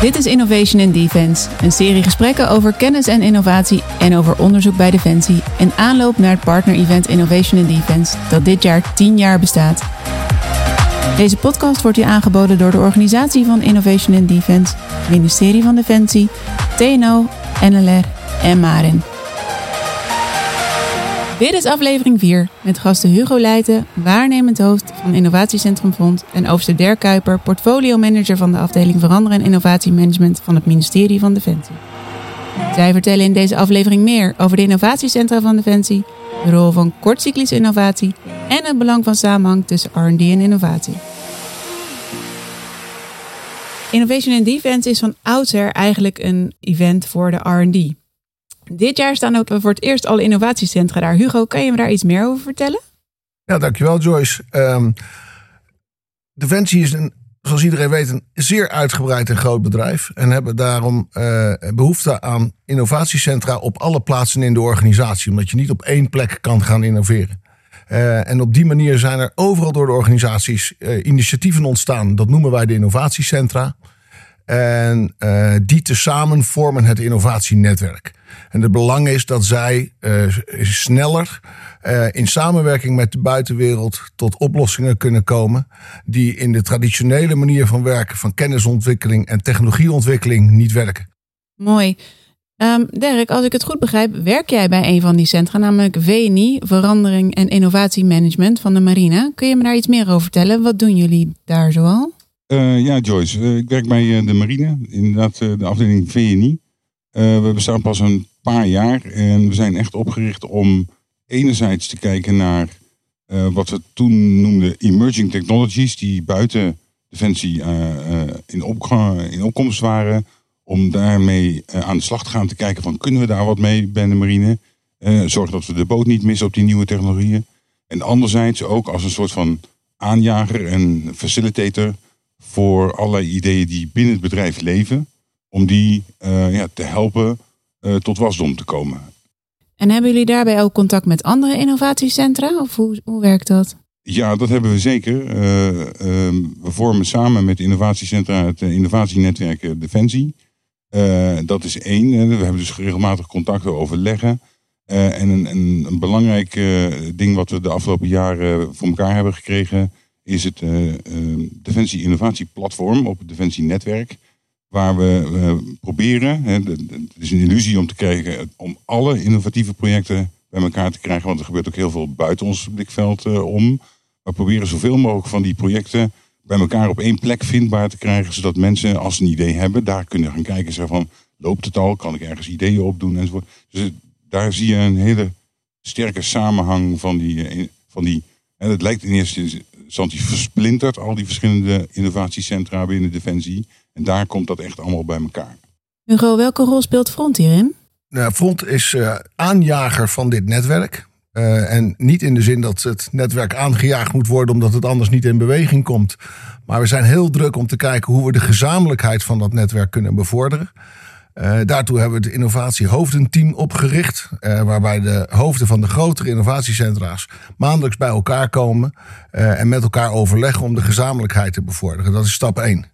Dit is Innovation in Defense, een serie gesprekken over kennis en innovatie en over onderzoek bij Defensie in aanloop naar het partner-event Innovation in Defense, dat dit jaar 10 jaar bestaat. Deze podcast wordt u aangeboden door de organisatie van Innovation in Defense, ministerie van Defensie, TNO, NLR en Marin. Dit is aflevering 4 met gasten Hugo Leijten, waarnemend hoofd van Innovatiecentrum Front en Overste Dirk Kuiper, portfolio-manager van de afdeling Veranderen en Innovatiemanagement van het ministerie van Defensie. Zij vertellen in deze aflevering meer over de innovatiecentra van Defensie, de rol van kortcyclische innovatie en het belang van samenhang tussen R&D en innovatie. Innovation in Defense is van oudsher eigenlijk een event voor de R&D. Dit jaar staan ook voor het eerst alle innovatiecentra daar. Hugo, kan je me daar iets meer over vertellen? Ja, dankjewel Joyce. Um, Defensie is een, zoals iedereen weet, een zeer uitgebreid en groot bedrijf. En hebben daarom uh, behoefte aan innovatiecentra op alle plaatsen in de organisatie. Omdat je niet op één plek kan gaan innoveren. Uh, en op die manier zijn er overal door de organisaties uh, initiatieven ontstaan. Dat noemen wij de innovatiecentra. En die tezamen vormen het innovatienetwerk. En het belang is dat zij uh, sneller uh, in samenwerking met de buitenwereld tot oplossingen kunnen komen. die in de traditionele manier van werken, van kennisontwikkeling en technologieontwikkeling niet werken. Mooi. Um, Dirk, als ik het goed begrijp, werk jij bij een van die centra, namelijk VNI, Verandering en Innovatiemanagement van de Marine. Kun je me daar iets meer over vertellen? Wat doen jullie daar zoal? Uh, ja, Joyce. Uh, ik werk bij uh, de marine, inderdaad de afdeling VNI. We bestaan pas een paar jaar en we zijn echt opgericht om enerzijds te kijken naar wat we toen noemden emerging technologies, die buiten Defensie in, op, in opkomst waren. Om daarmee aan de slag te gaan, te kijken van kunnen we daar wat mee bij de marine. zorgen dat we de boot niet missen op die nieuwe technologieën. En anderzijds ook als een soort van aanjager en facilitator voor allerlei ideeën die binnen het bedrijf leven, om die uh, ja, te helpen uh, tot wasdom te komen. En hebben jullie daarbij ook contact met andere innovatiecentra? Of hoe, hoe werkt dat? Ja, dat hebben we zeker. Uh, we vormen samen met innovatiecentra het innovatienetwerk Defensie. dat is één. We hebben dus regelmatig contacten overleggen. en een, een, een belangrijk ding wat we de afgelopen jaren voor elkaar hebben gekregen is het uh, uh, Defensie Innovatie Platform op het Defensie Netwerk. Waar we uh, proberen, hè, het is een illusie om te krijgen, om alle innovatieve projecten bij elkaar te krijgen. Want er gebeurt ook heel veel buiten ons blikveld om. We proberen zoveel mogelijk van die projecten bij elkaar op één plek vindbaar te krijgen. Zodat mensen, als ze een idee hebben, daar kunnen gaan kijken. Zeggen van, loopt het al? Kan ik ergens ideeën opdoen? Enzovoort. Dus daar zie je een hele sterke samenhang van die... Van die en het lijkt in eerste instantie versplinterd, al die verschillende innovatiecentra binnen Defensie. En daar komt dat echt allemaal bij elkaar. Hugo, welke rol speelt Front hierin? Nou, Front is uh, aanjager van dit netwerk. Uh, en niet in de zin dat het netwerk aangejaagd moet worden omdat het anders niet in beweging komt. Maar we zijn heel druk om te kijken hoe we de gezamenlijkheid van dat netwerk kunnen bevorderen. Uh, daartoe hebben we het innovatiehoofdenteam opgericht. Uh, waarbij de hoofden van de grotere innovatiecentra's maandelijks bij elkaar komen. Uh, en met elkaar overleggen om de gezamenlijkheid te bevorderen. Dat is stap 1.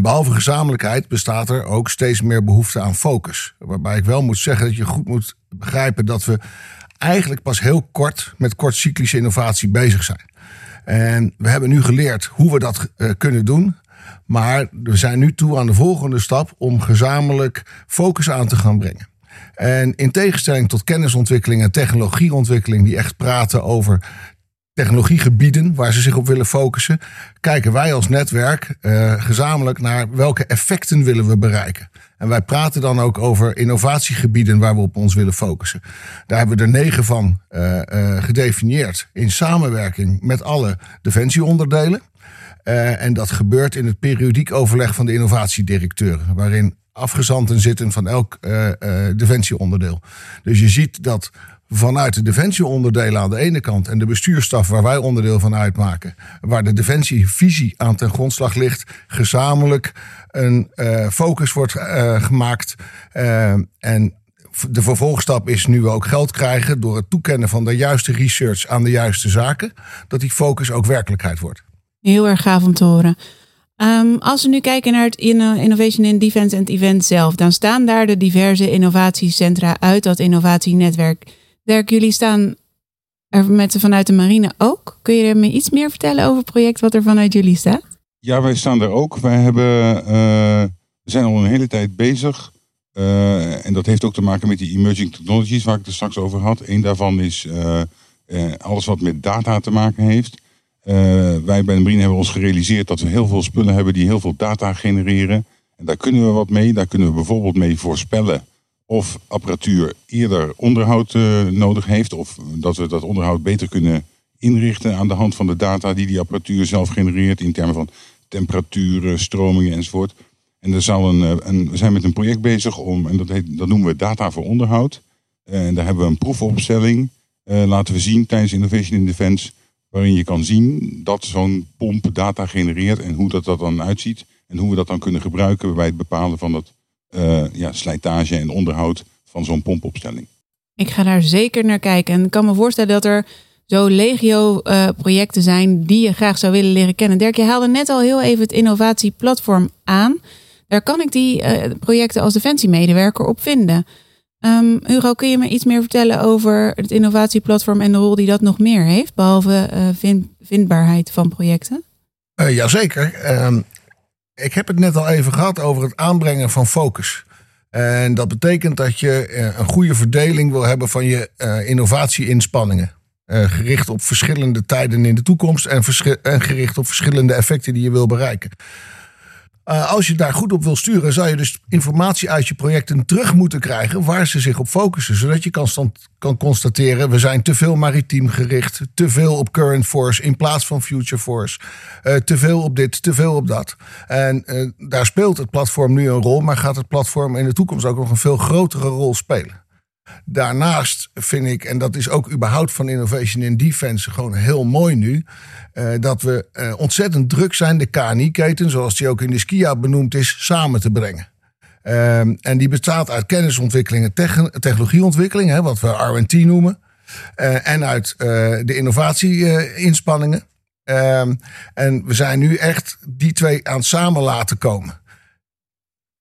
Behalve gezamenlijkheid bestaat er ook steeds meer behoefte aan focus. Waarbij ik wel moet zeggen dat je goed moet begrijpen dat we eigenlijk pas heel kort met kortcyclische innovatie bezig zijn. En we hebben nu geleerd hoe we dat kunnen doen. Maar we zijn nu toe aan de volgende stap om gezamenlijk focus aan te gaan brengen. En in tegenstelling tot kennisontwikkeling en technologieontwikkeling, die echt praten over technologiegebieden waar ze zich op willen focussen, kijken wij als netwerk uh, gezamenlijk naar welke effecten willen we bereiken. En wij praten dan ook over innovatiegebieden waar we op ons willen focussen. Daar hebben we er negen van uh, uh, gedefinieerd in samenwerking met alle defensieonderdelen. En dat gebeurt in het periodiek overleg van de innovatiedirecteuren, waarin afgezanten zitten van elk defensieonderdeel. Dus je ziet dat vanuit de defensieonderdelen aan de ene kant en de bestuurstaf waar wij onderdeel van uitmaken, waar de defensievisie aan ten grondslag ligt, gezamenlijk een focus wordt gemaakt. en de vervolgstap is nu ook geld krijgen door het toekennen van de juiste research aan de juiste zaken, dat die focus ook werkelijkheid wordt. Heel erg gaaf om te horen. Ehm, als we nu kijken naar het Innovation in Defense en het event zelf, dan staan daar de diverse innovatiecentra uit dat innovatienetwerk. Dirk, jullie staan er met vanuit de marine ook. Kun je me iets meer vertellen over het project wat er vanuit jullie staat? Ja, wij staan er ook. Wij hebben, uh, we zijn al een hele tijd bezig. Uh, en dat heeft ook te maken met die emerging technologies waar ik het straks over had. Eén daarvan is uh, alles wat met data te maken heeft. wij bij de marine hebben ons gerealiseerd dat we heel veel spullen hebben die heel veel data genereren. En daar kunnen we wat mee. Daar kunnen we bijvoorbeeld mee voorspellen of apparatuur eerder onderhoud uh, nodig heeft. Of dat we dat onderhoud beter kunnen inrichten aan de hand van de data die die apparatuur zelf genereert. In termen van temperaturen, stromingen enzovoort. En er zal een, eh, een, we zijn met een project bezig om, en dat, heet, dat noemen we data voor onderhoud. Uh, en daar hebben we een proefopstelling laten we zien tijdens Innovation in Defense. Waarin je kan zien dat zo'n pomp data genereert en hoe dat, dat dan uitziet. En hoe we dat dan kunnen gebruiken bij het bepalen van dat uh, ja, slijtage en onderhoud van zo'n pompopstelling. Ik ga daar zeker naar kijken. En ik kan me voorstellen dat er zo legio uh, projecten zijn die je graag zou willen leren kennen. Dirk, je haalde net al heel even het innovatieplatform aan. Daar kan ik die uh, projecten als defensiemedewerker op vinden. Um, Hugo, kun je me iets meer vertellen over het innovatieplatform en de rol die dat nog meer heeft, behalve vind, vindbaarheid van projecten? Uh, jazeker. Um, ik heb het net al even gehad over het aanbrengen van focus. En dat betekent dat je eh, een goede verdeling wil hebben van je uh, innovatie-inspanningen. Uh, gericht op verschillende tijden in de toekomst en, en gericht op verschillende effecten die je wil bereiken. Uh, als je daar goed op wil sturen, zou je dus informatie uit je projecten terug moeten krijgen waar ze zich op focussen. Zodat je kan, kan constateren, we zijn te veel maritiem gericht, te veel op current force in plaats van future force. Uh, te veel op dit, te veel op dat. En uh, daar speelt het platform nu een rol, maar gaat het platform in de toekomst ook nog een veel grotere rol spelen. Daarnaast vind ik, en dat is ook überhaupt van Innovation in Defense gewoon heel mooi nu, uh, dat we uh, ontzettend druk zijn de KNI-keten, zoals die ook in de SKIA benoemd is, samen te brengen. Uh, en die bestaat uit kennisontwikkeling en technologieontwikkeling, hè, wat we R&T noemen. Uh, en uit de innovatie-inspanningen. Ehm, en we zijn nu echt die twee aan het samen laten komen.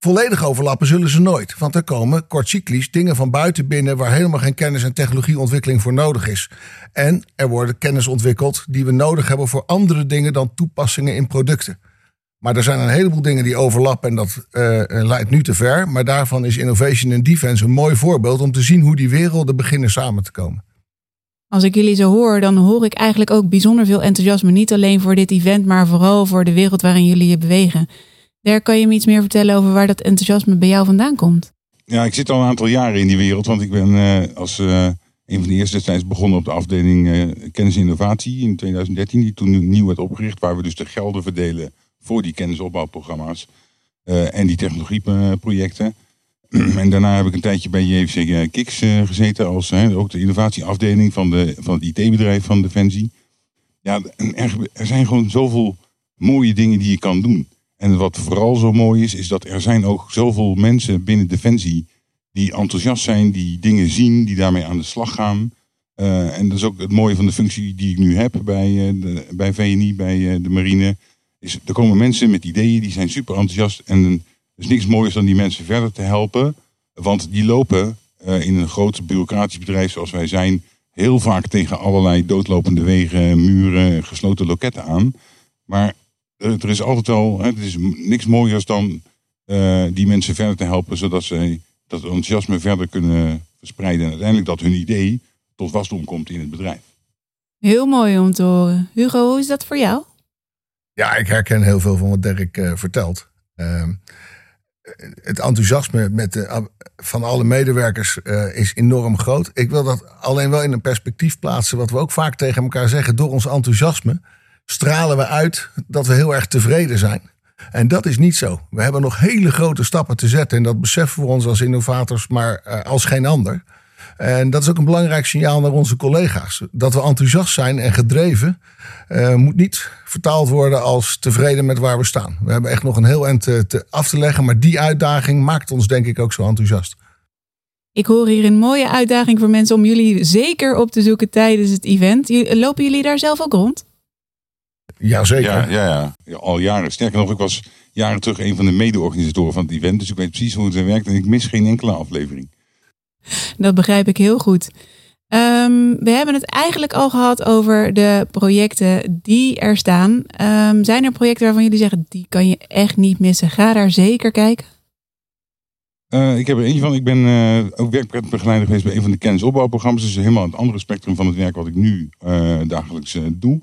Volledig overlappen zullen ze nooit. Want er komen kortcyclisch dingen van buiten binnen waar helemaal geen kennis en technologieontwikkeling voor nodig is. En er worden kennis ontwikkeld die we nodig hebben voor andere dingen dan toepassingen in producten. Maar er zijn een heleboel dingen die overlappen en dat uh, leidt nu te ver. Maar daarvan is Innovation in Defense een mooi voorbeeld om te zien hoe die werelden beginnen samen te komen. Als ik jullie zo hoor, dan hoor ik eigenlijk ook bijzonder veel enthousiasme. Niet alleen voor dit event, maar vooral voor de wereld waarin jullie je bewegen. Daar kan je me iets meer vertellen over waar dat enthousiasme bij jou vandaan komt? Ja, ik zit al een aantal jaren in die wereld. Want ik ben uh, als uh, een van de eerste destijds begonnen op de afdeling uh, kennis en innovatie in 2013. Die toen nieuw werd opgericht. Waar we dus de gelden verdelen voor die kennisopbouwprogramma's. en die technologieprojecten. en daarna heb ik een tijdje bij JFC Kiks gezeten. Als ook de innovatieafdeling van, de, van het IT-bedrijf van Defensie. Ja, er zijn gewoon zoveel mooie dingen die je kan doen. En wat vooral zo mooi is, is dat er zijn ook zoveel mensen binnen Defensie die enthousiast zijn, die dingen zien, die daarmee aan de slag gaan. Uh, en dat is ook het mooie van de functie die ik nu heb bij, uh, bij VNI, bij uh, de marine. Is, er komen mensen met ideeën, die zijn super enthousiast. En er is niks moois dan die mensen verder te helpen. Want die lopen in een groot bureaucratisch bedrijf zoals wij zijn... heel vaak tegen allerlei doodlopende wegen, muren, gesloten loketten aan. Maar eh, er is altijd wel, het is niks mooiers dan uh, die mensen verder te helpen, zodat ze dat enthousiasme verder kunnen verspreiden. En uiteindelijk dat hun idee tot wasdom komt in het bedrijf. Heel mooi om te horen. Hugo, hoe is dat voor jou? Ja, ik herken heel veel van wat Dirk uh, vertelt. Uh, het enthousiasme met de, van alle medewerkers uh, is enorm groot. Ik wil dat alleen wel in een perspectief plaatsen, wat we ook vaak tegen elkaar zeggen. Door ons enthousiasme stralen we uit dat we heel erg tevreden zijn. En dat is niet zo. We hebben nog hele grote stappen te zetten. En dat beseffen we ons als innovators, maar uh, als geen ander. En dat is ook een belangrijk signaal naar onze collega's. Dat we enthousiast zijn en gedreven, uh, moet niet vertaald worden als tevreden met waar we staan. We hebben echt nog een heel eind te, te af te leggen. Maar die uitdaging maakt ons denk ik ook zo enthousiast. Ik hoor hier een mooie uitdaging voor mensen om jullie zeker op te zoeken tijdens het event. Lopen jullie daar zelf ook rond? Jazeker. Ja, ja, ja, ja. Al jaren. Sterker nog, ik was jaren terug een van de mede-organisatoren van het event. Dus ik weet precies hoe het werkt en ik mis geen enkele aflevering. Dat begrijp ik heel goed. Ehm, we hebben het eigenlijk al gehad over de projecten die er staan. Ehm, zijn er projecten waarvan jullie zeggen, die kan je echt niet missen? Ga daar zeker kijken. Uh, ik heb er eentje van. Ik ben uh, ook werkbegeleider geweest bij een van de kennisopbouwprogramma's. Dus helemaal het andere spectrum van het werk wat ik nu uh, dagelijks doe.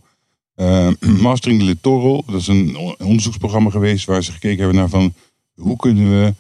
Mastering Littoral, dat is een onderzoeksprogramma geweest waar ze gekeken hebben naar van hoe kunnen we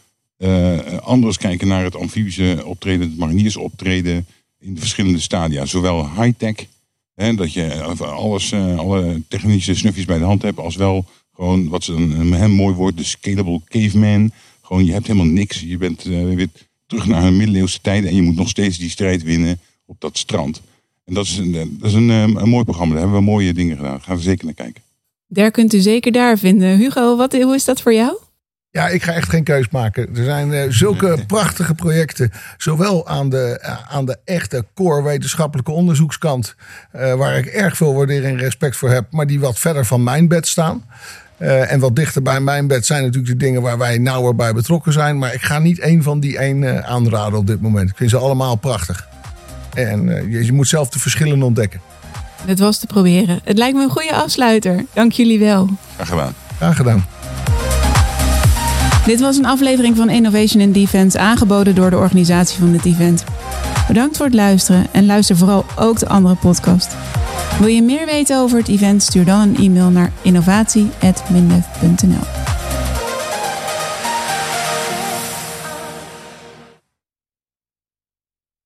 anders kijken naar het amfibische optreden, het mariniers optreden in de verschillende stadia. Zowel high-tech, dat je alles, alle technische snufjes bij de hand hebt, als wel gewoon wat ze een, een mooi woord, de scalable caveman. Gewoon, je hebt helemaal niks. Je bent uh, weer terug naar een middeleeuwse tijden en je moet nog steeds die strijd winnen op dat strand. En dat is een, eh, dat is een, eh, een mooi programma. Daar hebben we mooie dingen gedaan. Gaan we zeker naar kijken. Daar kunt u zeker daar vinden. Hugo, wat, hoe is dat voor jou? Ja, ik ga echt geen keus maken. Er zijn uh, zulke prachtige projecten. Zowel aan de, uh, aan de echte core wetenschappelijke onderzoekskant. Uh, waar ik erg veel waardering en respect voor heb. Maar die wat verder van mijn bed staan. Uh, en wat dichter bij mijn bed zijn natuurlijk de dingen waar wij nauwer bij betrokken zijn. Maar ik ga niet één van die één uh, aanraden op dit moment. Ik vind ze allemaal prachtig. En uh, je, je, moet zelf de verschillen ontdekken. Het was te proberen. Het lijkt me een goede afsluiter. Dank jullie wel. Graag gedaan. Graag gedaan. Dit was een aflevering van Innovation in Defense aangeboden door de organisatie van dit event. Bedankt voor het luisteren en luister vooral ook de andere podcast. Wil je meer weten over het event? Stuur dan een e-mail naar innovatie.mindev.nl.